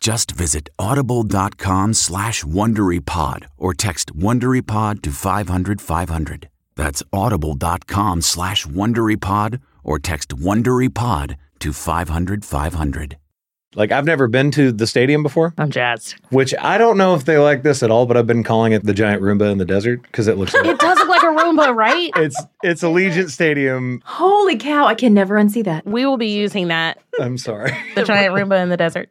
Just visit audible.com slash WonderyPod or text WonderyPod to 500, 500. That's audible.com slash WonderyPod or text WonderyPod to 500, 500. Like I've never been to the stadium before, I'm jazzed. which I don't know if they like this at all, but I've been calling it the giant Roomba in the desert because it looks like It does look like a Roomba, right? it's it's Allegiant Stadium. Holy cow, I can never unsee that. We will be using that, I'm sorry. the giant Roomba in the desert.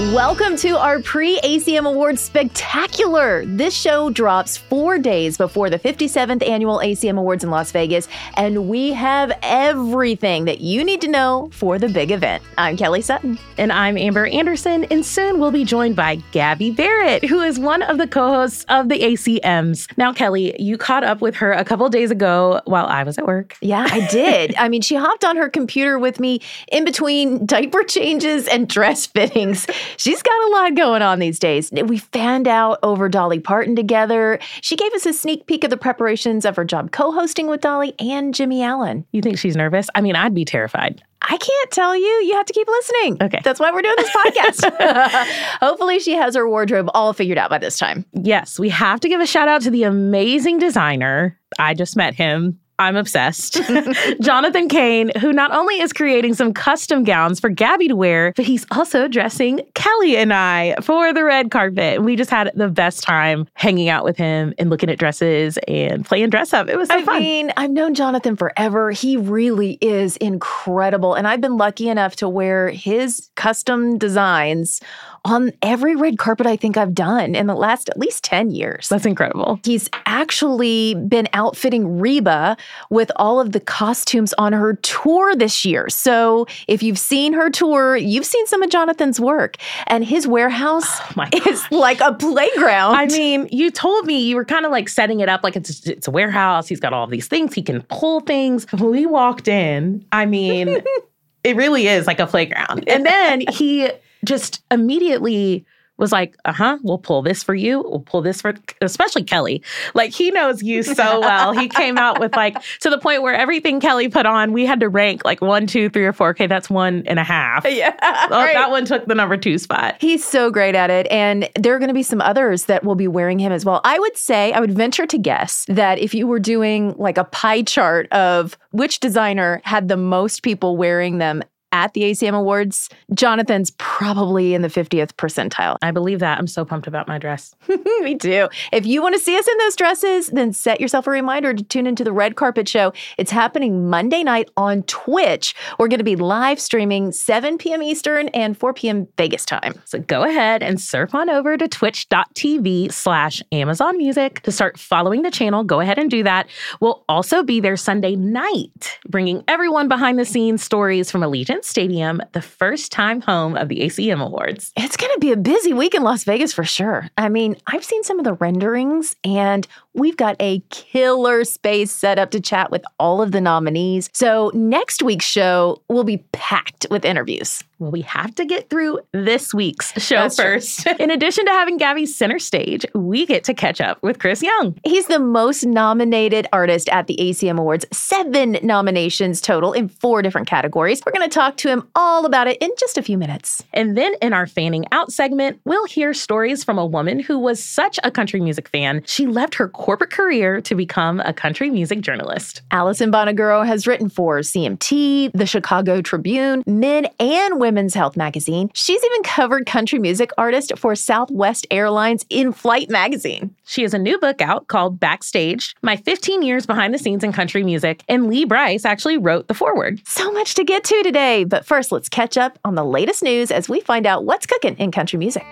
Welcome to our pre ACM Awards Spectacular. This show drops four days before the 57th annual ACM Awards in Las Vegas, and we have everything that you need to know for the big event. I'm Kelly Sutton. And I'm Amber Anderson, and soon we'll be joined by Gabby Barrett, who is one of the co hosts of the ACMs. Now, Kelly, you caught up with her a couple days ago while I was at work. Yeah, I did. I mean, she hopped on her computer with me in between diaper changes and dress fittings. She's got a lot going on these days. We fanned out over Dolly Parton together. She gave us a sneak peek of the preparations of her job co hosting with Dolly and Jimmy Allen. You think she's nervous? I mean, I'd be terrified. I can't tell you. You have to keep listening. Okay. That's why we're doing this podcast. Hopefully, she has her wardrobe all figured out by this time. Yes, we have to give a shout out to the amazing designer. I just met him. I'm obsessed. Jonathan Kayne, who not only is creating some custom gowns for Gabby to wear, but he's also dressing Kelly and I for the red carpet. And we just had the best time hanging out with him and looking at dresses and playing dress up. It was so I fun. mean, I've known Jonathan forever. He really is incredible. And I've been lucky enough to wear his custom designs on every red carpet I think I've done in the last at least 10 years. That's incredible. He's actually been outfitting Reba with all of the costumes on her tour this year. So if you've seen her tour, you've seen some of Jonathan's work. And his warehouse Oh is like a playground. I mean, you told me you were kind of like setting it up like it's it's a warehouse. He's got all these things. He can pull things. When we walked in, I mean, it really is like a playground. And then he just immediately was like, uh huh, we'll pull this for you. We'll pull this for, especially Kelly. Like he knows you so well. He came out with like, to the point where everything Kelly put on, we had to rank like one, two, three, or four. Okay, that's one and a half. yeah. Oh, right. That one took the number two spot. He's so great at it. And there are going to be some others that will be wearing him as well. I would say, I would venture to guess that if you were doing like a pie chart of which designer had the most people wearing them at the ACM Awards, Jonathan's probably in the 50th percentile. I believe that. I'm so pumped about my dress. Me too. If you want to see us in those dresses, then set yourself a reminder to tune into the Red Carpet Show. It's happening Monday night on Twitch. We're going to be live streaming 7 p.m. Eastern and 4 p.m. Vegas time. So go ahead and surf on over to twitch.tv slash Amazon Music to start following the channel. Go ahead and do that. We'll also be there Sunday night, bringing everyone behind the scenes stories from Allegiant Stadium, the first time home of the ACM Awards. It's going to be a busy week in Las Vegas for sure. I mean, I've seen some of the renderings, and we've got a killer space set up to chat with all of the nominees. So, next week's show will be packed with interviews. Well, we have to get through this week's show That's first. In addition to having Gabby center stage, we get to catch up with Chris Young. He's the most nominated artist at the ACM Awards, seven nominations total in four different categories. We're going to talk to him all about it in just a few minutes. And then in our fanning out segment, we'll hear stories from a woman who was such a country music fan, she left her corporate career to become a country music journalist. Alison Bonaguro has written for CMT, the Chicago Tribune, Men and Women's Health magazine. She's even covered country music artist for Southwest Airlines in Flight magazine. She has a new book out called Backstage My 15 Years Behind the Scenes in Country Music, and Lee Brice actually wrote the foreword. So much to get to today, but first let's catch up on the latest news as we find out what's cooking in country music.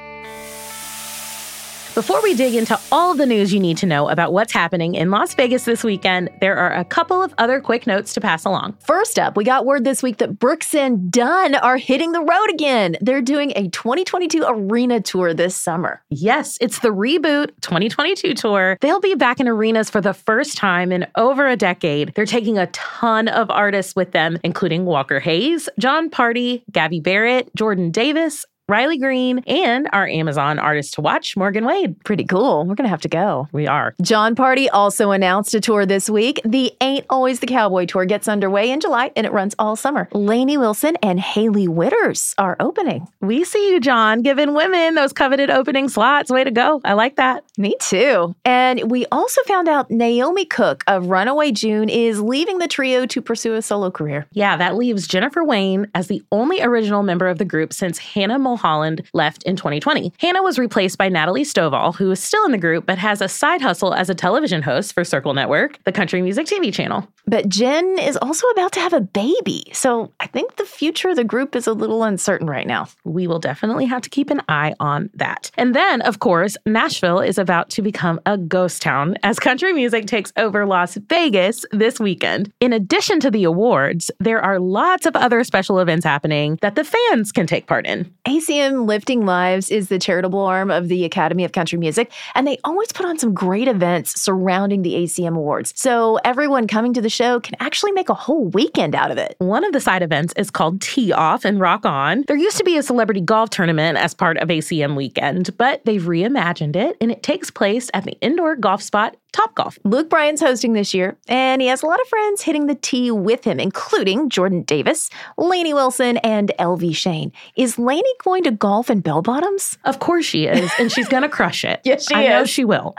Before we dig into all the news you need to know about what's happening in Las Vegas this weekend, there are a couple of other quick notes to pass along. First up, we got word this week that Brooks and Dunn are hitting the road again. They're doing a 2022 arena tour this summer. Yes, it's the Reboot 2022 tour. They'll be back in arenas for the first time in over a decade. They're taking a ton of artists with them, including Walker Hayes, Jon Pardi, Gabby Barrett, Jordan Davis, Riley Green, and our Amazon artist to watch, Morgan Wade. Pretty cool. We're going to have to go. We are. Jon Pardi also announced a tour this week. The Ain't Always the Cowboy tour gets underway in July and it runs all summer. Lainey Wilson and Hailey Whitters are opening. We see you, John, giving women those coveted opening slots. Way to go. I like that. Me too. And we also found out Naomi Cooke of Runaway June is leaving the trio to pursue a solo career. Yeah, that leaves Jennifer Wayne as the only original member of the group since Hannah Mulholland left in 2020. Hannah was replaced by Natalie Stovall, who is still in the group but has a side hustle as a television host for Circle Network, the country music TV channel. But Jen is also about to have a baby. So I think the future of the group is a little uncertain right now. We will definitely have to keep an eye on that. And then, of course, Nashville is about to become a ghost town as country music takes over Las Vegas this weekend. In addition to the awards, there are lots of other special events happening that the fans can take part in. ACM Lifting Lives is the charitable arm of the Academy of Country Music, and they always put on some great events surrounding the ACM Awards. So everyone coming to the show can actually make a whole weekend out of it. One of the side events is called Tee Off and Rock On. There used to be a celebrity golf tournament as part of ACM Weekend, but they've reimagined it and it takes place at the indoor golf spot Top Golf. Luke Bryan's hosting this year, and he has a lot of friends hitting the tee with him, including Jordan Davis, Lainey Wilson, and Elvie Shane. Is Lainey going to golf in bell bottoms? Of course she is, and she's gonna crush it. Yes, she I know she will.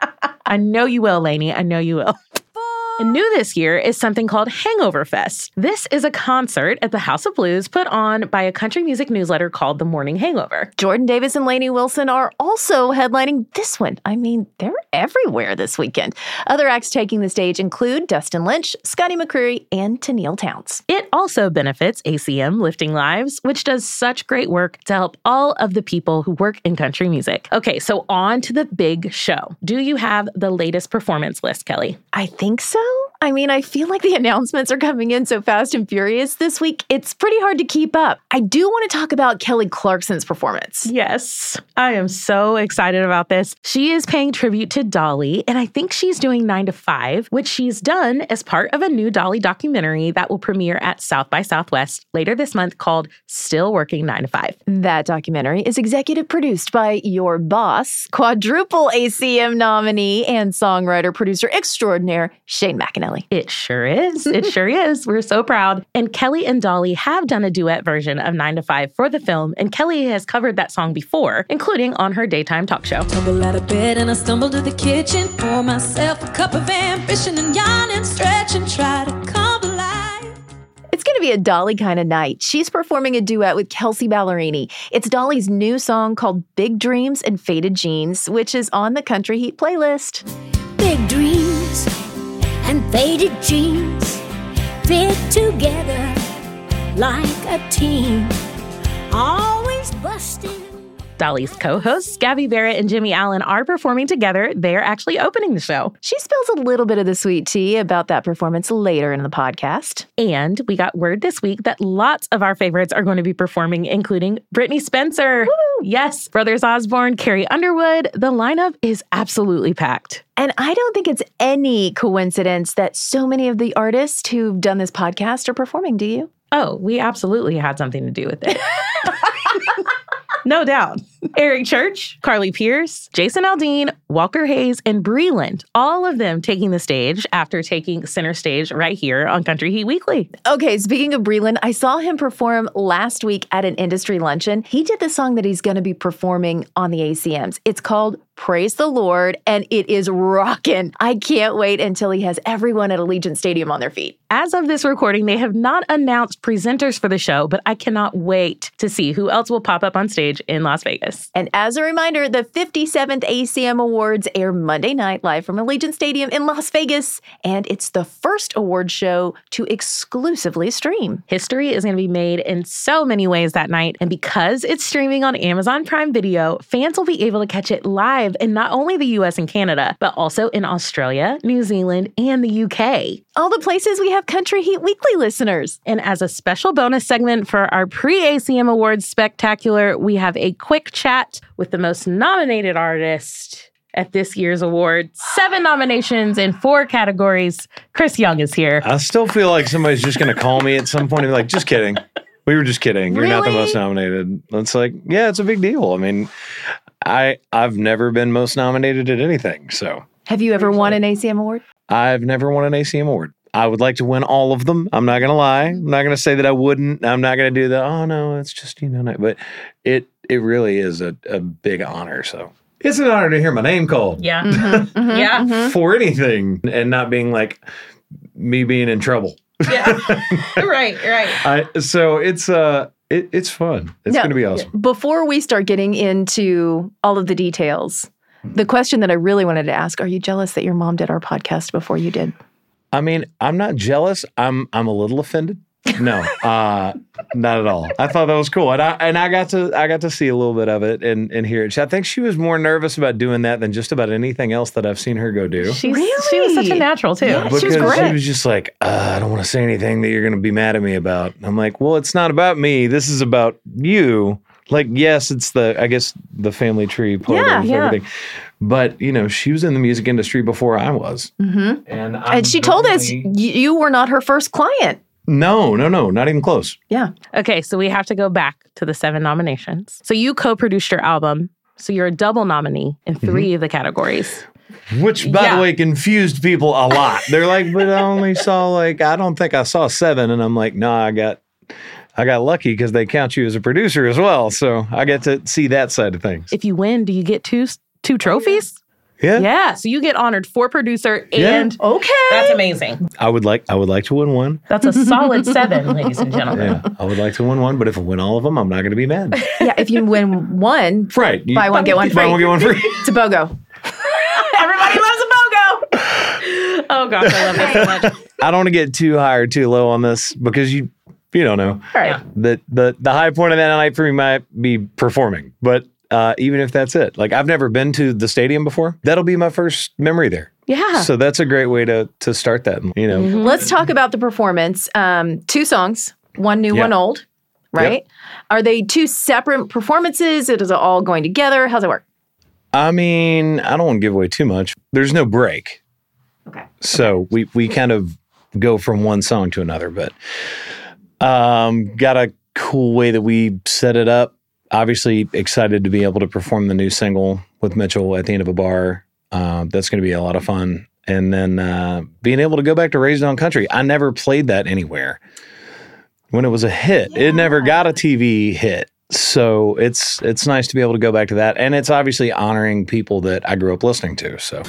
I know you will, Lainey. I know you will. And new this year is something called Hangover Fest. This is a concert at the House of Blues put on by a country music newsletter called The Morning Hangover. Jordan Davis and Lainey Wilson are also headlining this one. I mean, they're everywhere this weekend. Other acts taking the stage include Dustin Lynch, Scotty McCreery, and Tenille Townes. It also benefits ACM Lifting Lives, which does such great work to help all of the people who work in country music. Okay, so on to the big show. Do you have the latest performance list, Kelly? I think so. I mean, I feel like the announcements are coming in so fast and furious this week, it's pretty hard to keep up. I do want to talk about Kelly Clarkson's performance. Yes, I am so excited about this. She is paying tribute to Dolly, and I think she's doing 9 to 5, which she's done as part of a new Dolly documentary that will premiere at South by Southwest later this month called Still Working 9 to 5. That documentary is executive produced by your boss, quadruple ACM nominee, and songwriter producer extraordinaire, Shane McAnally. It sure is. It sure is. We're so proud. And Kelly and Dolly have done a duet version of 9 to 5 for the film, and Kelly has covered that song before, including on her daytime talk show. Tumble out of bed and I stumble to the kitchen. Pour myself a cup of ambition and yawn and stretch and try to come alive. It's going to be a Dolly kind of night. She's performing a duet with Kelsea Ballerini. It's Dolly's new song called Big Dreams and Faded Jeans, which is on the Country Heat playlist. Big dreams and faded jeans fit together like a team. Always busting. Dolly's co hosts, Gabby Barrett and Jimmy Allen, are performing together. They're actually opening the show. She spills a little bit of the sweet tea about that performance later in the podcast. And we got word this week that lots of our favorites are going to be performing, including Brittney Spencer. Yes, Brothers Osborne, Carrie Underwood. The lineup is absolutely packed. And I don't think it's any coincidence that so many of the artists who've done this podcast are performing, do you? Oh, we absolutely had something to do with it. no doubt. Eric Church, Carly Pearce, Jason Aldean, Walker Hayes, and Breland, all of them taking the stage after taking center stage right here on Country Heat Weekly. Okay, speaking of Breland, I saw him perform last week at an industry luncheon. He did the song that he's going to be performing on the ACMs. It's called Praise the Lord, and it is rocking. I can't wait until he has everyone at Allegiant Stadium on their feet. As of this recording, they have not announced presenters for the show, but I cannot wait to see who else will pop up on stage in Las Vegas. And as a reminder, the 57th ACM Awards air Monday night live from Allegiant Stadium in Las Vegas, and it's the first award show to exclusively stream. History is going to be made in so many ways that night, and because it's streaming on Amazon Prime Video, fans will be able to catch it live in not only the US and Canada, but also in Australia, New Zealand, and the UK. All the places we have Country Heat Weekly listeners. And as a special bonus segment for our pre ACM Awards spectacular, we have a quick chat with the most nominated artist at this year's award. Seven nominations in four categories. Chris Young is here. I still feel like somebody's just going to call me at some point and be like, just kidding. We were just kidding. You're not the most nominated. It's like, yeah, it's a big deal. I mean, I I've never been most nominated at anything. So Have you ever won an ACM award? I've never won an ACM award. I would like to win all of them. I'm not gonna lie. I'm not gonna say that I wouldn't. I'm not gonna do the oh no, it's just you know. not-" But it it really is a, a big honor. So it's an honor to hear my name called Yeah. Mm-hmm. Yeah. for anything and not being like me being in trouble. Yeah. right, right. I so it's uh it, it's fun. It's No. gonna be awesome. Before we start getting into all of the details, the question that I really wanted to ask are you jealous that your mom did our podcast before you did? I mean, I'm not jealous. I'm I'm a little offended. No, uh, not at all. I thought that was cool, and I and I got to I got to see a little bit of it and and hear it. I think she was more nervous about doing that than just about anything else that I've seen her go do. She's, She was such a natural, too. Yeah. because she was great. she was just like, uh, I don't want to say anything that you're going to be mad at me about. I'm like, well, it's not about me. This is about you. Like, yes, it's the I guess the family tree part Yeah, of yeah. everything. But you know, she was in the music industry before I was, Mm-hmm. and And she told us y- you were not her first client. No, no, no, not even close. Yeah. Okay, so we have to go back to the seven nominations. So you co produced your album. So you're a double nominee in mm-hmm. 3 of the categories. Which, by Yeah. the way, confused people a lot. They're like, but I only saw like I don't think I saw seven, and I'm like, no, I got, I got lucky because they count you as a producer as well, so I get to see that side of things. If you win, do you get two two trophies? Yeah, Yeah, so you get honored for producer Yeah. and Okay. that's amazing. I would like, I would like to win one. That's a solid seven, ladies and gentlemen. Yeah, I would like to win one, but if I win all of them, I'm not going to be mad. yeah. If you win one, Right? You- Buy one, get one free. Buy one, get one free. it's a BOGO. Everybody loves a BOGO. Oh gosh, I love it so much. I don't want to get too high or too low on this because you, you don't know. Yeah. the the the high point of that night for me might be performing, but uh, even if that's it, like I've never been to the stadium before, that'll be my first memory there. Yeah. So that's a great way to to start that. You know, Let's talk about the performance. Um, two songs, one new, Yeah. one old, right? Are they two separate performances? Is it all going together? How's it work? I mean, I don't want to give away too much. There's no break, Okay. so we we kind of go from one song to another, but um, got a cool way that we set it up. Obviously, excited to be able to perform the new single with Mitchell at the end of a bar. Uh, that's going to be a lot of fun. And then uh, being able to go back to Raised on Country. I never played that anywhere. When it was a hit, it never got a TV hit. So it's it's nice to be able to go back to that, and it's obviously honoring people that I grew up listening to. So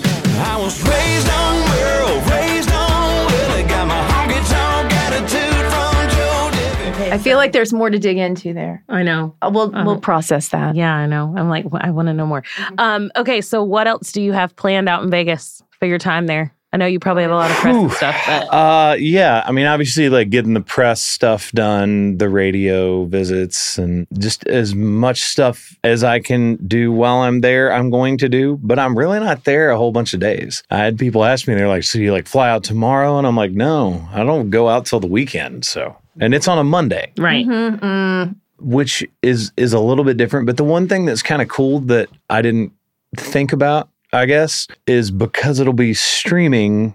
I feel like there's more to dig into there. I know. Uh, We'll we'll process that. Yeah, I know. I'm like, I want to know more. Um, okay, so what else do you have planned out in Vegas for your time there? I know you probably have a lot of press and stuff, but Uh yeah, I mean obviously like getting the press stuff done, the radio visits and just as much stuff as I can do while I'm there, I'm going to do, but I'm really not there a whole bunch of days. I had people ask me they're like, "So you like fly out tomorrow?" and I'm like, "No, I don't go out till the weekend." So, and it's on a Monday right. which is is a little bit different. But the one thing that's kind of cool that I didn't think about, I guess, is because it'll be streaming.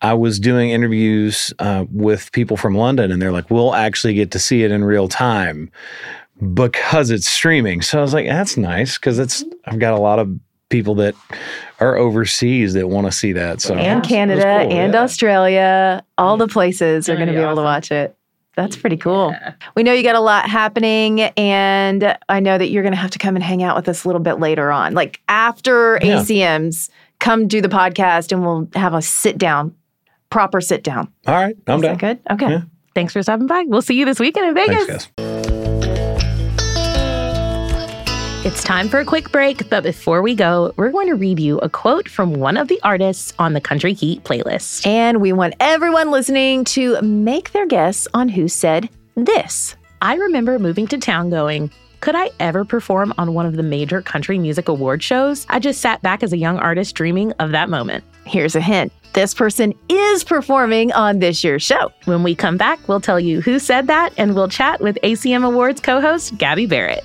I was doing interviews uh, with people from London, and they're like, "We'll actually get to see it in real time." because it's streaming. So I was like, that's nice because it's I've got a lot of people that are overseas that want to see that. So and Canada cool, and yeah. Australia, all the places are Gonna be be able to watch it. That's pretty cool. We know you got a lot happening, and I know that you're going to have to come and hang out with us a little bit later on. Like after Yeah. ACMs, come do the podcast and we'll have a sit down, proper sit down. All right, I'm Is done. that good? Okay. Yeah. Thanks for stopping by. We'll see you this weekend in Vegas. Thanks, It's time for a quick break, but before we go, we're going to read you a quote from one of the artists on the Country Heat playlist. And we want everyone listening to make their guess on who said this. I remember moving to town going, could I ever perform on one of the major country music award shows? I just sat back as a young artist dreaming of that moment. Here's a hint this person is performing on this year's show. When we come back, we'll tell you who said that and we'll chat with ACM Awards co host Gabby Barrett.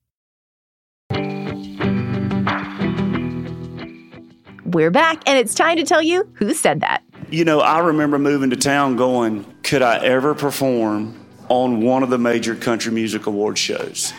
We're back, and it's time to tell you who said that. You know, I remember moving to town going, could I ever perform on one of the major country music award shows?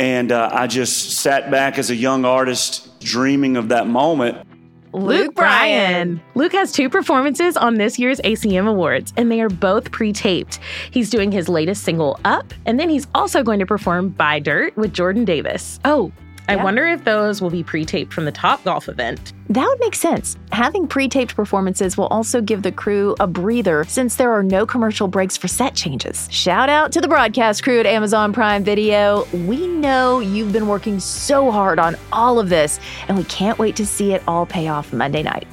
And uh, I just sat back as a young artist dreaming of that moment. Luke Bryan. Luke has two performances on this year's ACM Awards, and they are both pre taped. He's doing his latest single, Up, and then he's also going to perform Buy Dirt with Jordan Davis. Oh, I Yeah. wonder if those will be pre taped from the Top Golf event. That would make sense. Having pre taped performances will also give the crew a breather since there are no commercial breaks for set changes. Shout out to the broadcast crew at Amazon Prime Video. We know you've been working so hard on all of this, and we can't wait to see it all pay off Monday night.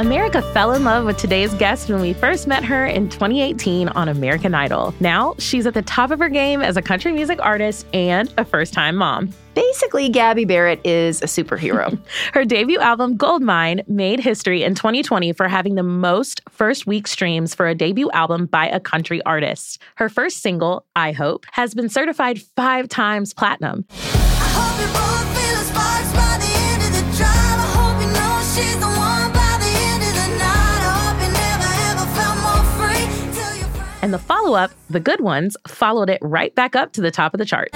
America fell in love with today's guest when we first met her in 2018 on American Idol. Now she's at the top of her game as a country music artist and a first time mom. Basically, Gabby Barrett is a superhero. Her debut album, Goldmine, made history in 2020 for having the most first week streams for a debut album by a country artist. Her first single, I Hope, has been certified five times platinum. And the follow up, The Good Ones, followed it right back up to the top of the chart.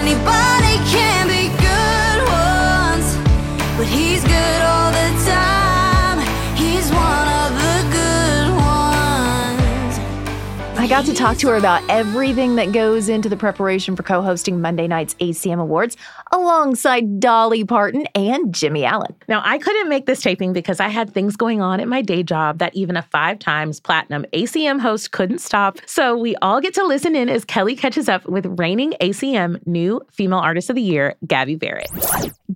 I got to talk to her about everything that goes into the preparation for co hosting Monday night's ACM Awards alongside Dolly Parton and Jimmy Allen. Now, I couldn't make this taping because I had things going on at my day job that even a five times platinum ACM host couldn't stop. So we all get to listen in as Kelly catches up with reigning ACM new female artist of the year, Gabby Barrett.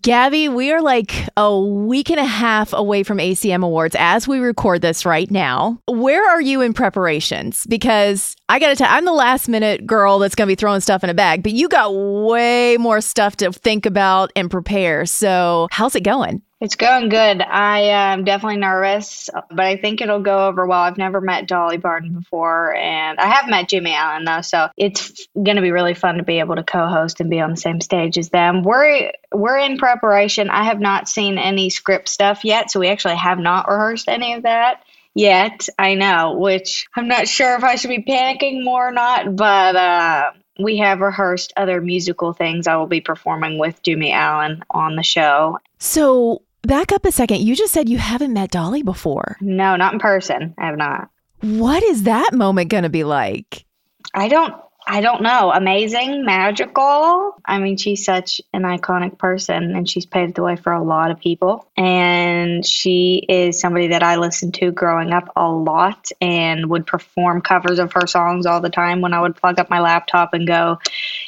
Gabby, we are like a week and a half away from ACM Awards as we record this right now. Where are you in preparations? Because I got to tell I'm the last minute girl that's going to be throwing stuff in a bag, but you got way more stuff to think about and prepare. So, how's it going? It's going good. I am definitely nervous, but I think it'll go over well. I've never met Dolly Parton before, and I have met Jimmy Allen though, so it's going to be really fun to be able to co-host and be on the same stage as them. We're we're in preparation. I have not seen any script stuff yet, so we actually have not rehearsed any of that yet. I know, which I'm not sure if I should be panicking more or not, but uh, we have rehearsed other musical things I will be performing with Jimmy Allen on the show. So, back up a second. You just said you haven't met Dolly before. No, not in person. I have not. What is that moment going to be like? I don't I don't know. Amazing, magical. I mean, she's such an iconic person and she's paved the way for a lot of people. And she is somebody that I listened to growing up a lot and would perform covers of her songs all the time when I would plug up my laptop and go,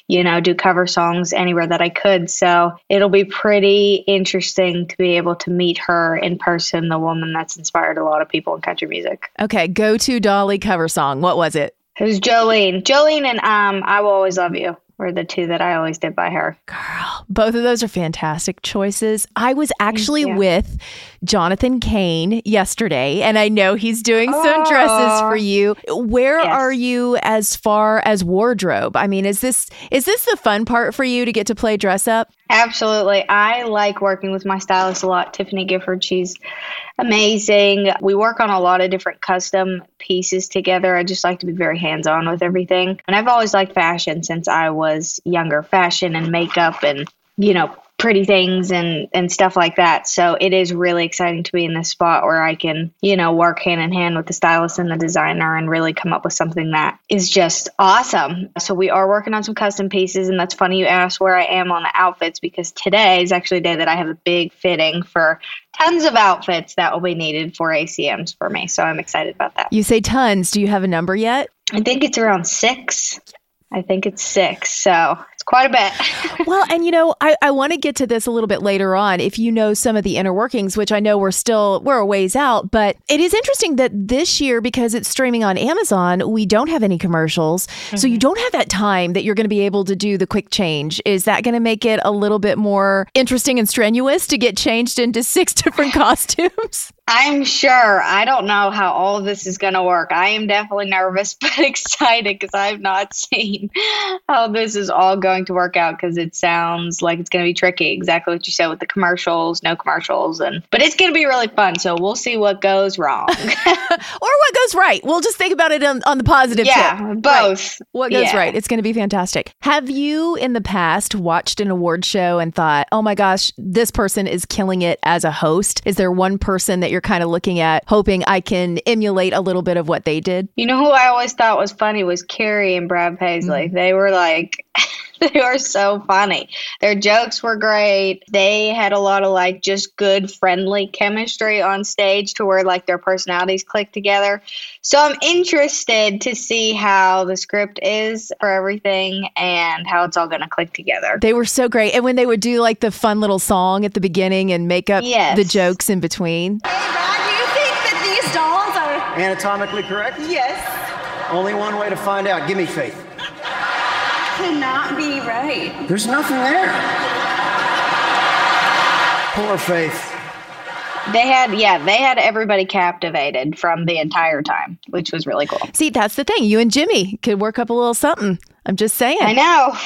you know, do cover songs anywhere that I could. So it'll be pretty interesting to be able to meet her in person, the woman that's inspired a lot of people in country music. Okay, go to Dolly cover song. What was it? Was Jolene. Jolene and um, I Will Always Love You were the two that I always did by her. Girl, both of those are fantastic choices. I was actually you. with Jonathan Kayne yesterday, and I know he's doing some dresses Oh. for you. Where are you as far as wardrobe? I mean, is this is this the fun part for you to get to play dress up? Absolutely. I like working with my stylist a lot. Tiffany Gifford, she's amazing. We work on a lot of different custom pieces together. I just like to be very hands on with everything. And I've always liked fashion since I was younger fashion and makeup and, you know, pretty things and and stuff like that. So it is really exciting to be in this spot where I can, you know, work hand in hand with the stylist and the designer and really come up with something that is just awesome. So we are working on some custom pieces and that's funny you asked where I am on the outfits because today is actually a day that I have a big fitting for tons of outfits that will be needed for ACMs for me. So I'm excited about that. You say tons. Do you have a number yet? I think it's around 6. I think it's 6. So it's quite a bit. well, and you know, I, I want to get to this a little bit later on. If you know some of the inner workings, which I know we're still we're a ways out, but it is interesting that this year, because it's streaming on Amazon, we don't have any commercials, so you mm-hmm. don't have that time that you're going to be able to do the quick change. Is that going to make it a little bit more interesting and strenuous to get changed into six different costumes? I'm sure. I don't know how all of this is going to work. I am definitely nervous but excited because I've not seen how this is all going to work out because it sounds like it's going to be tricky. Exactly what you said with the commercials, no commercials, and but it's going to be really fun. So we'll see what goes wrong. or what goes right. We'll just think about it on, on the positive Yeah, tip. both. Right. What goes Yeah. right? It's going to be fantastic. Have you in the past watched an award show and thought, oh my gosh, this person is killing it as a host? Is there one person that you're kind of looking at, hoping I can emulate a little bit of what they did? You know who I always thought was funny was Carrie and Brad Paisley. Mm-hmm. They were like, they were so funny. Their jokes were great. They had a lot of like just good, friendly chemistry on stage to where like their personalities click together. So I'm interested to see how the script is for everything and how it's all going to click together. They were so great. And when they would do like the fun little song at the beginning and make up Yes. the jokes in between. Do you think that these dolls are Anatomically correct? Yes. Only one way to find out. Give me faith. Cannot be right. There's nothing there. Poor faith. They had, yeah, they had everybody captivated from the entire time, which was really cool. See, that's the thing. You and Jimmy could work up a little something. I'm just saying. I know.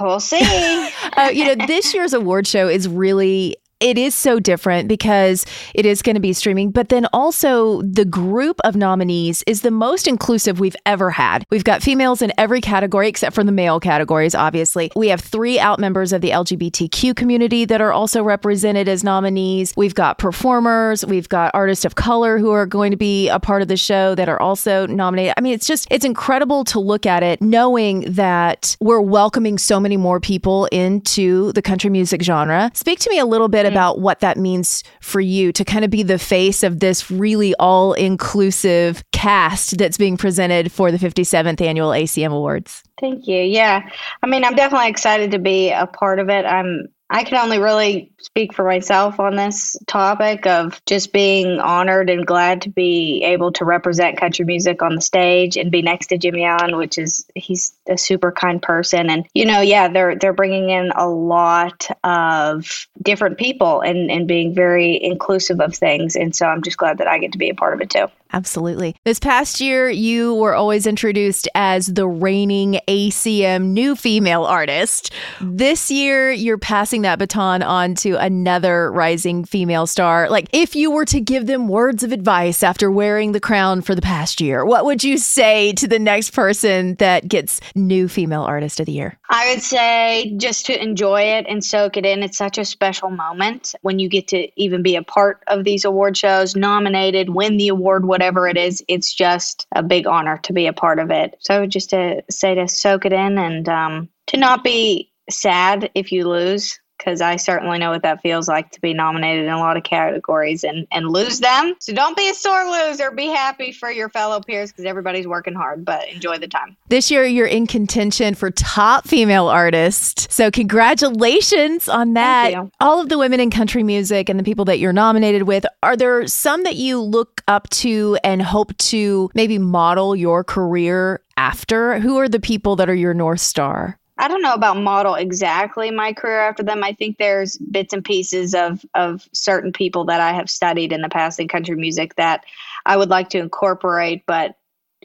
We'll see. uh, you know, this year's award show is really. It is so different because it is going to be streaming, but then also the group of nominees is the most inclusive we've ever had. We've got females in every category except for the male categories, obviously. We have three out members of the LGBTQ community that are also represented as nominees. We've got performers, we've got artists of color who are going to be a part of the show that are also nominated. I mean, it's just, it's incredible to look at it knowing that we're welcoming so many more people into the country music genre. Speak to me a little bit Mm-hmm. about what that means for you to kind of be the face of this really all inclusive cast that's being presented for the 57th annual ACM Awards. Thank you. Yeah. I mean, I'm definitely excited to be a part of it. I'm I can only really speak for myself on this topic of just being honored and glad to be able to represent country music on the stage and be next to Jimmy Allen, which is he's a super kind person and you know, yeah, they're they're bringing in a lot of different people and and being very inclusive of things and so I'm just glad that I get to be a part of it too. Absolutely. This past year, you were always introduced as the reigning ACM new female artist. This year, you're passing that baton on to another rising female star. Like, if you were to give them words of advice after wearing the crown for the past year, what would you say to the next person that gets new female artist of the year? I would say just to enjoy it and soak it in. It's such a special moment when you get to even be a part of these award shows, nominated, win the award, whatever it is. It's just a big honor to be a part of it. So just to say to soak it in and um, to not be sad if you lose. Because I certainly know what that feels like to be nominated in a lot of categories and, and lose them. So don't be a sore loser. Be happy for your fellow peers because everybody's working hard, but enjoy the time. This year, you're in contention for top female artist. So, congratulations on that. All of the women in country music and the people that you're nominated with, are there some that you look up to and hope to maybe model your career after? Who are the people that are your North Star? I don't know about model exactly my career after them. I think there's bits and pieces of of certain people that I have studied in the past in country music that I would like to incorporate, but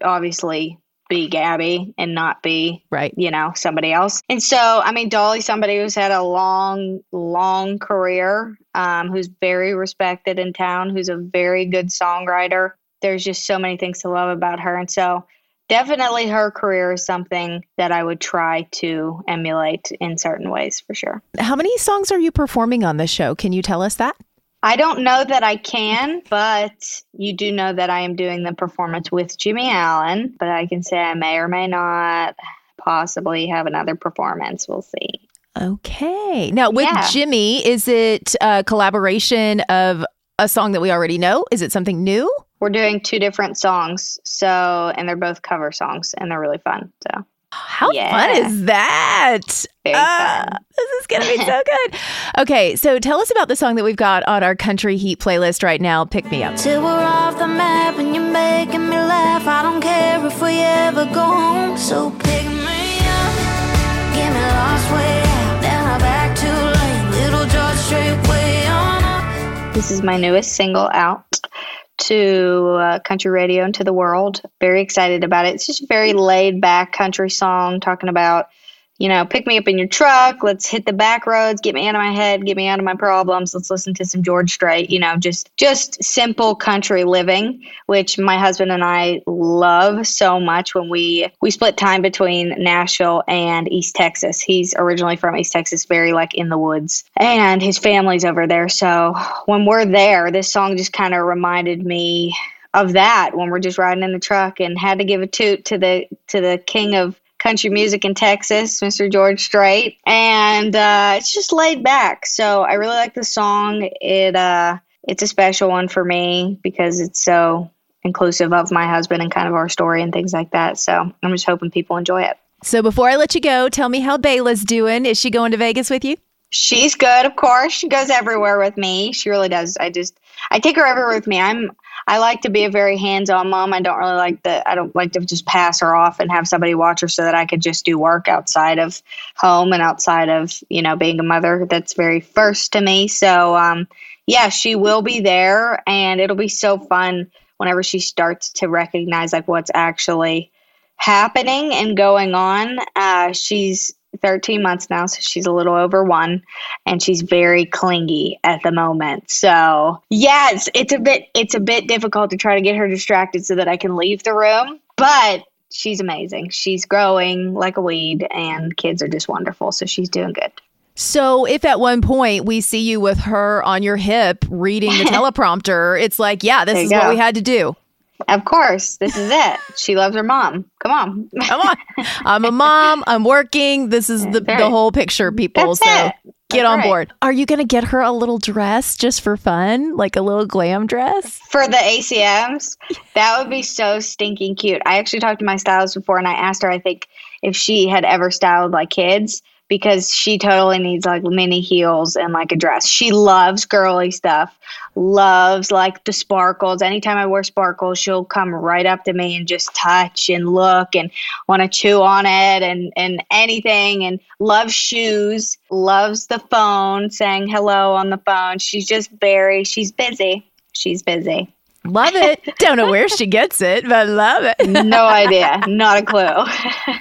obviously be Gabby and not be right, you know, somebody else. And so, I mean, Dolly, somebody who's had a long, long career, um, who's very respected in town, who's a very good songwriter. There's just so many things to love about her, and so definitely her career is something that I would try to emulate in certain ways for sure. How many songs are you performing on the show? Can you tell us that? I don't know that I can, but you do know that I am doing the performance with Jimmy Allen, but I can say I may or may not possibly have another performance. We'll see. Okay. Now, with Yeah. Jimmy, is it a collaboration of a song that we already know? Is it something new? We're doing two different songs, so and they're both cover songs and they're really fun. So How yeah. fun is that? Very Ah, fun. This is going to be so good. Okay, so tell us about the song that we've got on our Country Heat playlist right now, Pick Me Up. Till we're off the map and you're making me laugh. I don't care if we ever go home. So pick me up, get me lost way out, then I'm back too late. Little George Strait way on up. This is my newest single out to uh, country radio and to the world. Very excited about it. It's just a very laid back country song talking about, you know, pick me up in your truck. Let's hit the back roads. Get me out of my head. Get me out of my problems. Let's listen to some George Strait. You know, just just simple country living, which my husband and I love so much. When we we split time between Nashville and East Texas. He's originally from East Texas, very like in the woods, and his family's over there. So when we're there, this song just kind of reminded me of that when we're just riding in the truck and had to give a toot to the to the king of country music in Texas, Mr. George Strait. And uh, it's just laid back. So I really like the song. It uh it's a special one for me because it's so inclusive of my husband and kind of our story and things like that. So I'm just hoping people enjoy it. So before I let you go, tell me how Baylah's doing. Is she going to Vegas with you? She's good, of course. She goes everywhere with me. She really does. I just I take her everywhere with me. I'm I like to be a very hands-on mom. I don't really like the I don't like to just pass her off and have somebody watch her so that I could just do work outside of home and outside of, you know, being a mother. That's very first to me. So um yeah, she will be there and it'll be so fun whenever she starts to recognize like what's actually happening and going on. Uh, she's 13 months now, so she's a little over one, and she's very clingy at the moment. So yes, it's, a bit it's a bit difficult to try to get her distracted so that I can leave the room, but. She's amazing. She's growing like a weed, and kids are just wonderful. So she's doing good. So if at one point we see you with her on your hip reading the teleprompter, it's like, yeah, this is what we had to do. Of course, this is it. She loves her mom. Come on. Come on. I'm a mom. I'm working. This is the, the whole picture, people. That's so it. get That's on right. board. Are you going to get her a little dress just for fun? Like a little glam dress? for the ACMs, that would be so stinking cute. I actually talked to my stylist before and I asked her, I think, if she had ever styled like kids because she totally needs like mini heels and like a dress. She loves girly stuff, loves like the sparkles. Anytime I wear sparkles, she'll come right up to me and just touch and look and want to chew on it and, and anything and loves shoes, loves the phone, saying hello on the phone. She's just very, she's busy. She's busy. Love it. Don't know where she gets it, but love it. no idea. Not a clue.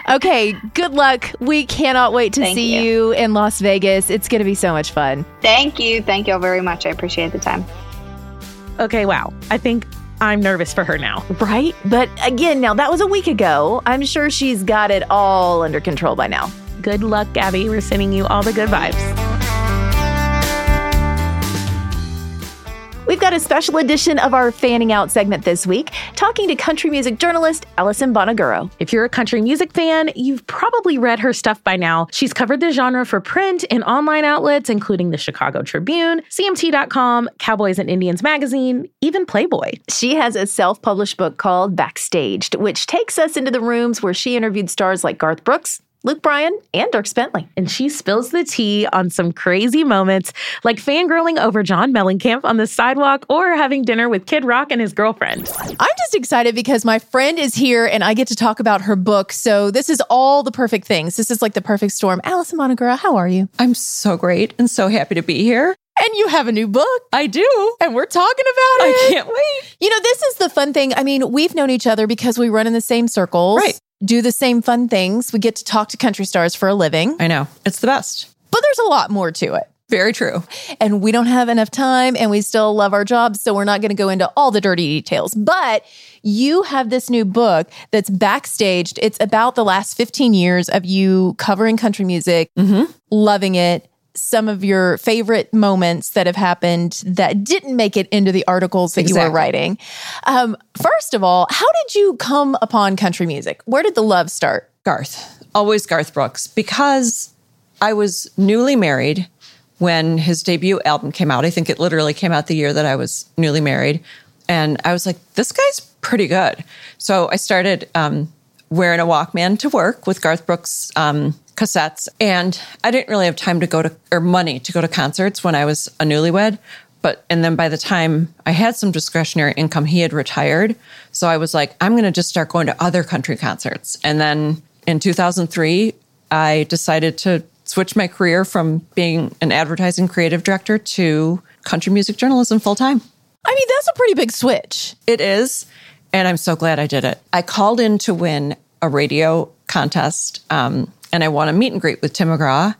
okay, good luck. We cannot wait to Thank see you. you in Las Vegas. It's going to be so much fun. Thank you. Thank you all very much. I appreciate the time. Okay, wow. I think I'm nervous for her now. Right? But again, now that was a week ago. I'm sure she's got it all under control by now. Good luck, Gabby. We're sending you all the good vibes. We've got a special edition of our Fanning Out segment this week, talking to country music journalist Alison Bonaguro. If you're a country music fan, you've probably read her stuff by now. She's covered the genre for print and online outlets, including the Chicago Tribune, CMT.com, Cowboys and Indians Magazine, even Playboy. She has a self published book called Backstaged, which takes us into the rooms where she interviewed stars like Garth Brooks, Luke Bryan, and Dierks Bentley. And she spills the tea on some crazy moments, like fangirling over John Mellencamp on the sidewalk or having dinner with Kid Rock and his girlfriend. I'm just excited because my friend is here and I get to talk about her book. So this is all the perfect things. This is like the perfect storm. Alison Bonaguro, how are you? I'm so great and so happy to be here. And you have a new book. I do. And we're talking about it. I can't wait. You know, this is the fun thing. I mean, we've known each other because we run in the same circles. Right. Do the same fun things. We get to talk to country stars for a living. I know. It's the best. But there's a lot more to it. Very true. And we don't have enough time and we still love our jobs. So we're not going to go into all the dirty details. But you have this new book that's backstaged. It's about the last 15 years of you covering country music, mm-hmm. loving it. Some of your favorite moments that have happened that didn't make it into the articles that you Exactly. were writing. Um, first of all, how did you come upon country music? Where did the love start? Garth. Always Garth Brooks because I was newly married when his debut album came out. I think it literally came out the year that I was newly married. And I was like, this guy's pretty good. So I started um, wearing a Walkman to work with Garth Brooks um, cassettes. And I didn't really have time to go to, or money to go to concerts when I was a newlywed. But, and then by the time I had some discretionary income, he had retired. So I was like, I'm going to just start going to other country concerts. And then in 2003, I decided to switch my career from being an advertising creative director to country music journalism full time. I mean, that's a pretty big switch. It is. And I'm so glad I did it. I called in to win a radio contest um, and I won a meet and greet with Tim McGraw.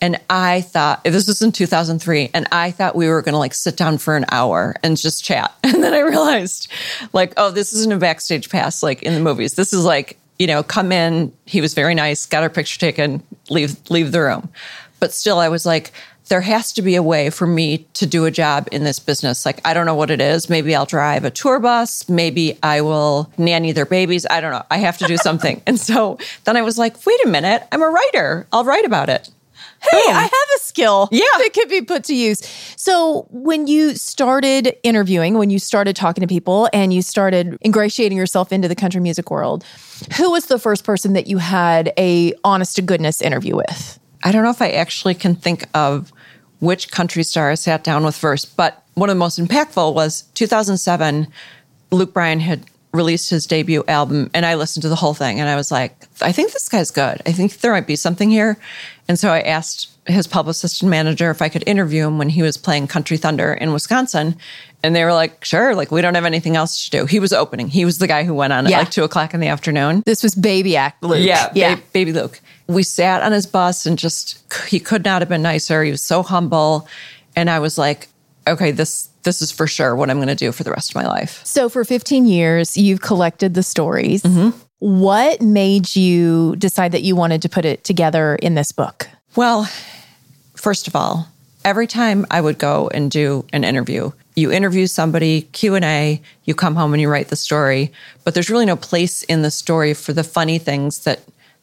And I thought, this was in 2003, and I thought we were going to like sit down for an hour and just chat. And then I realized, like, oh, this isn't a backstage pass like in the movies. This is like, you know, come in. He was very nice, got our picture taken, leave leave the room. But still, I was like, there has to be a way for me to do a job in this business. Like, I don't know what it is. Maybe I'll drive a tour bus. Maybe I will nanny their babies. I don't know. I have to do something. and so then I was like, wait a minute. I'm a writer. I'll write about it. Hey, I have a skill Yeah. that could be put to use. So, when you started interviewing, when you started talking to people and you started ingratiating yourself into the country music world, who was the first person that you had a honest to goodness interview with? I don't know if I actually can think of which country star I sat down with first, but one of the most impactful was 2007. Luke Bryan had released his debut album, and I listened to the whole thing, and I was like, I think this guy's good. I think there might be something here. And so I asked his publicist and manager if I could interview him when he was playing Country Thunder in Wisconsin. And they were like, sure, like we don't have anything else to do. He was opening. He was the guy who went on Yeah. at like two o'clock in the afternoon. This was Baby Act Luke. Yeah, Yeah. ba- baby Luke. We sat on his bus and just he could not have been nicer. He was so humble, and I was like, okay, this this is for sure what I'm going to do for the rest of my life. So, for 15 years, you've collected the stories. Mm-hmm. What made you decide that you wanted to put it together in this book? Well, first of all, every time I would go and do an interview, you interview somebody, Q&A, you come home and you write the story, but there's really no place in the story for the funny things that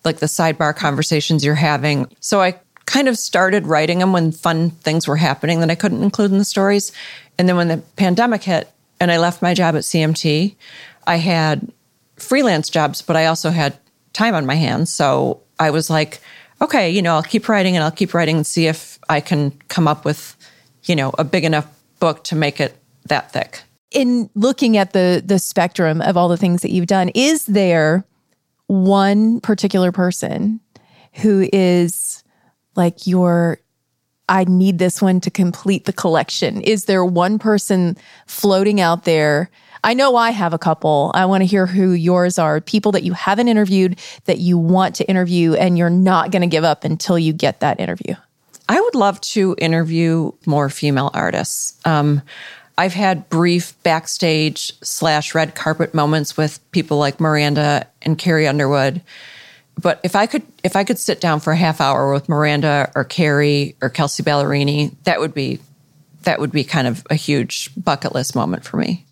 like the sidebar conversations you're having. So I kind of started writing them when fun things were happening that I couldn't include in the stories. And then when the pandemic hit and I left my job at CMT, I had freelance jobs, but I also had time on my hands. So I was like, okay, you know, I'll keep writing and I'll keep writing and see if I can come up with, you know, a big enough book to make it that thick. In looking at the the spectrum of all the things that you've done, is there one particular person who is like your I need this one to complete the collection? Is there one person floating out there? I know I have a couple. I want to hear who yours are. People that you haven't interviewed that you want to interview and you're not going to give up until you get that interview. I would love to interview more female artists. Um, I've had brief backstage slash red carpet moments with people like Miranda and Carrie Underwood. But if I could, if I could sit down for a half hour with Miranda or Carrie or Kelsea Ballerini, that would be, that would be kind of a huge bucket list moment for me.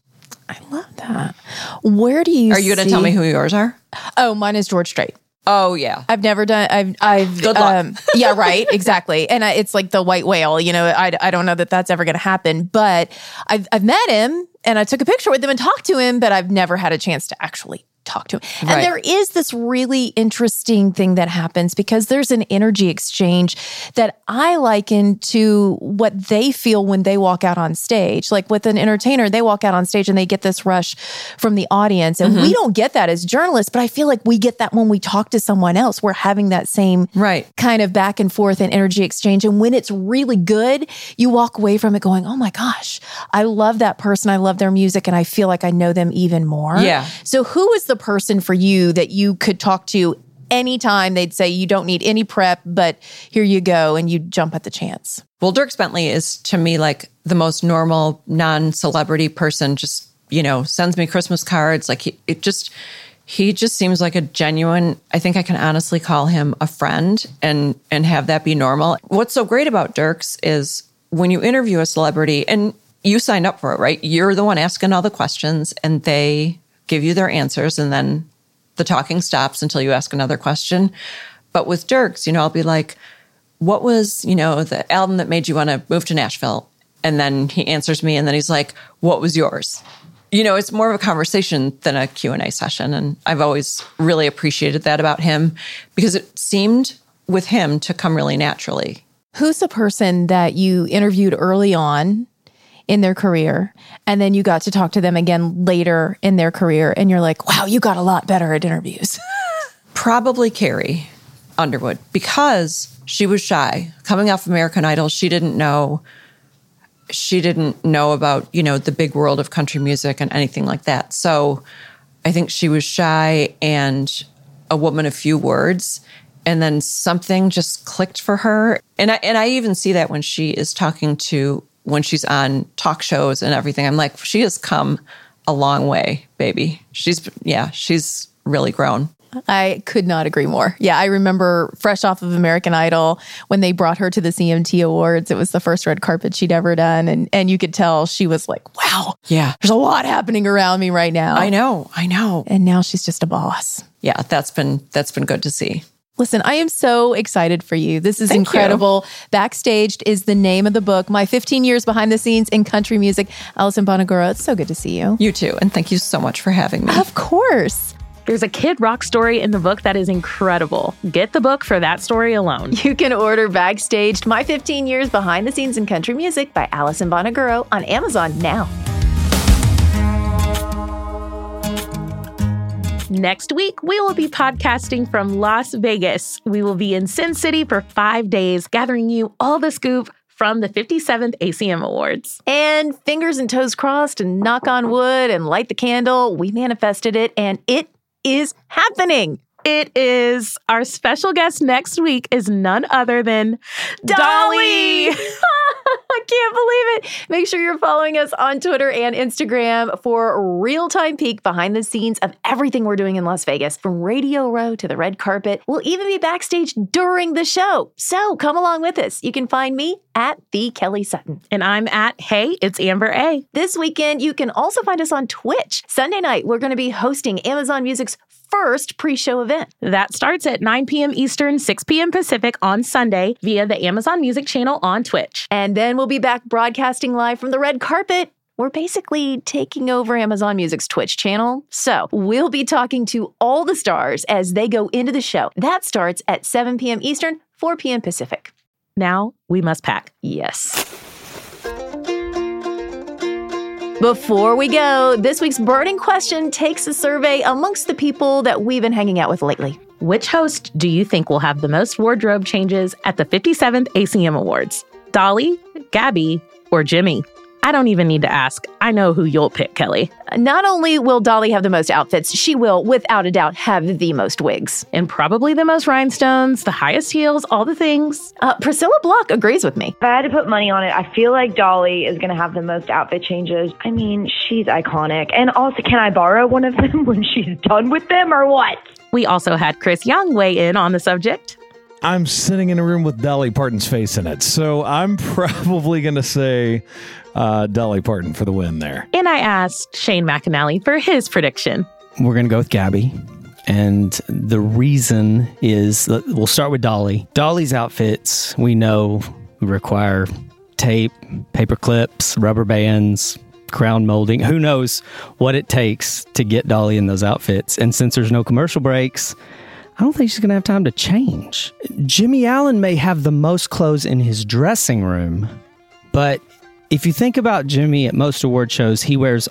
I love that. Where do you Are you going to tell me who yours are? Oh, mine is George Strait. Oh yeah, I've never done. I've. I've. Good luck. Um, yeah, right. Exactly. And I, it's like the white whale. You know, I. I don't know that that's ever going to happen. But I've. I've met him and I took a picture with him and talked to him, but I've never had a chance to actually talk to him. And Right. there is this really interesting thing that happens because there's an energy exchange that I liken to what they feel when they walk out on stage. Like with an entertainer, they walk out on stage and they get this rush from the audience. And we Mhm. don't get that as journalists, but I feel like we get that when we talk to someone else. We're having that same right kind of back and forth and energy exchange. And when it's really good, you walk away from it going, Oh my gosh, I love that person. I love their music and I feel like I know them even more. Yeah. So who is the person for you that you could talk to anytime they'd say you don't need any prep, but here you go and you jump at the chance? Well, Dierks Bentley is to me like the most normal, non-celebrity person. Just you know, sends me Christmas cards. Like he, it just, he just seems like a genuine. I think I can honestly call him a friend, and and have that be normal. What's so great about Dierks is when you interview a celebrity and you signed up for it, right? You're the one asking all the questions, and they give you their answers, and then the talking stops until you ask another question. But with Dierks, you know, I'll be like, what was, you know, the album that made you want to move to Nashville? And then he answers me and then he's like, what was yours? You know, it's more of a conversation than a Q&A session. And I've always really appreciated that about him because it seemed with him to come really naturally. Who's the person that you interviewed early on in their career and then you got to talk to them again later in their career and you're like, wow, you got a lot better at interviews? Probably Carrie Underwood because she was shy. Coming off American Idol, she didn't know she didn't know about, you know, the big world of country music and anything like that. So I think she was shy and a woman of few words. And then something just clicked for her. And I and I even see that when she is talking to when she's on talk shows and everything. I'm like, she has come a long way, baby. She's yeah, she's really grown. I could not agree more. Yeah, I remember fresh off of American Idol when they brought her to the CMT Awards. It was the first red carpet she'd ever done, and and you could tell she was like, "Wow, Yeah. there's a lot happening around me right now." I know, I know. And now she's just a boss. Yeah, that's been that's been good to see. Listen, I am so excited for you. This is Thank you. incredible. Backstaged is the name of the book. My 15 years behind the scenes in country music. Alison Bonaguro, it's so good to see you. You too, and thank you so much for having me. Of course. There's a kid rock story in the book that is incredible. Get the book for that story alone. You can order Backstaged, My 15 Years Behind the Scenes in Country Music by Alison Bonaguro on Amazon now. Next week, we will be podcasting from Las Vegas. We will be in Sin City for five days, gathering you all the scoop from the 57th ACM Awards. And fingers and toes crossed and knock on wood and light the candle. We manifested it and it is happening. It is our special guest next week is none other than Dolly. I can't believe it. Make sure you're following us on Twitter and Instagram for real time peek behind the scenes of everything we're doing in Las Vegas, from Radio Row to the red carpet. We'll even be backstage during the show. So come along with us. You can find me at the Kelly Sutton. And I'm at Hey, it's Amber A. This weekend, you can also find us on Twitch. Sunday night, we're going to be hosting Amazon Music's first pre show event. That starts at 9 p.m. Eastern, 6 p.m. Pacific on Sunday via the Amazon Music channel on Twitch. And then we'll be back broadcasting live from the red carpet. We're basically taking over Amazon Music's Twitch channel. So we'll be talking to all the stars as they go into the show. That starts at 7 p.m. Eastern, 4 p.m. Pacific. Now we must pack. Yes. Before we go, this week's burning question takes a survey amongst the people that we've been hanging out with lately. Which host do you think will have the most wardrobe changes at the 57th ACM Awards? Dolly, Gabby, or Jimmy? I don't even need to ask. I know who you'll pick, Kelly. Not only will Dolly have the most outfits, she will, without a doubt, have the most wigs. And probably the most rhinestones, the highest heels, all the things. Uh, Priscilla Block agrees with me. If I had to put money on it, I feel like Dolly is going to have the most outfit changes. I mean, she's iconic. And also, can I borrow one of them when she's done with them or what? We also had Chris Young weigh in on the subject. I'm sitting in a room with Dolly Parton's face in it, so I'm probably going to say uh, Dolly Parton for the win there. And I asked Shane McAnally for his prediction. We're going to go with Gabby. And the reason is we'll start with Dolly. Dolly's outfits, we know, require tape, paper clips, rubber bands, crown molding. Who knows what it takes to get Dolly in those outfits? And since there's no commercial breaks, I don't think she's going to have time to change. Jimmy Allen may have the most clothes in his dressing room, but if you think about Jimmy at most award shows, he wears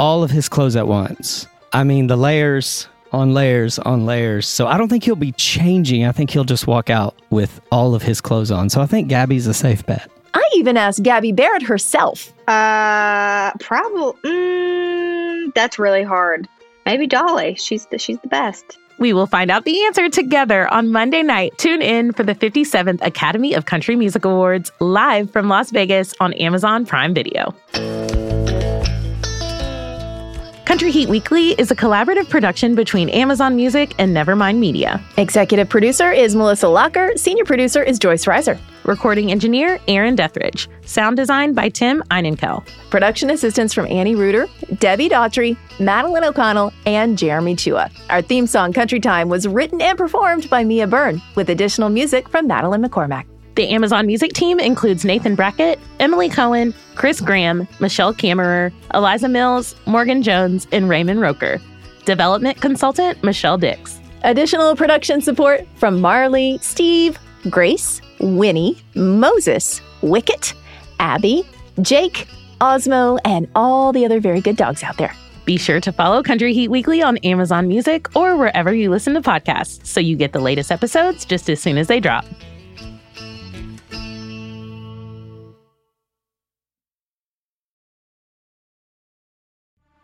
all of his clothes at once. I mean, the layers on layers on layers. So I don't think he'll be changing. I think he'll just walk out with all of his clothes on. So I think Gabby's a safe bet. I even asked Gabby Barrett herself. Uh, probably. Mm, that's really hard. Maybe Dolly. She's the, she's the best. We will find out the answer together on Monday night. Tune in for the 57th Academy of Country Music Awards live from Las Vegas on Amazon Prime Video. Country Heat Weekly is a collaborative production between Amazon Music and Nevermind Media. Executive producer is Melissa Locker. Senior producer is Joyce Reiser. Recording engineer Aaron Dethridge. Sound design by Tim Einenkel. Production assistance from Annie Reuter, Debbie Daughtry, Madeline O'Connell, and Jeremy Chua. Our theme song, Country Time, was written and performed by Mia Byrne, with additional music from Madeline McCormack. The Amazon Music team includes Nathan Brackett, Emily Cohen, Chris Graham, Michelle Kammerer, Eliza Mills, Morgan Jones, and Raymond Roker. Development consultant Michelle Dix. Additional production support from Marley, Steve, Grace, Winnie, Moses, Wicket, Abby, Jake, Osmo, and all the other very good dogs out there. Be sure to follow Country Heat Weekly on Amazon Music or wherever you listen to podcasts so you get the latest episodes just as soon as they drop.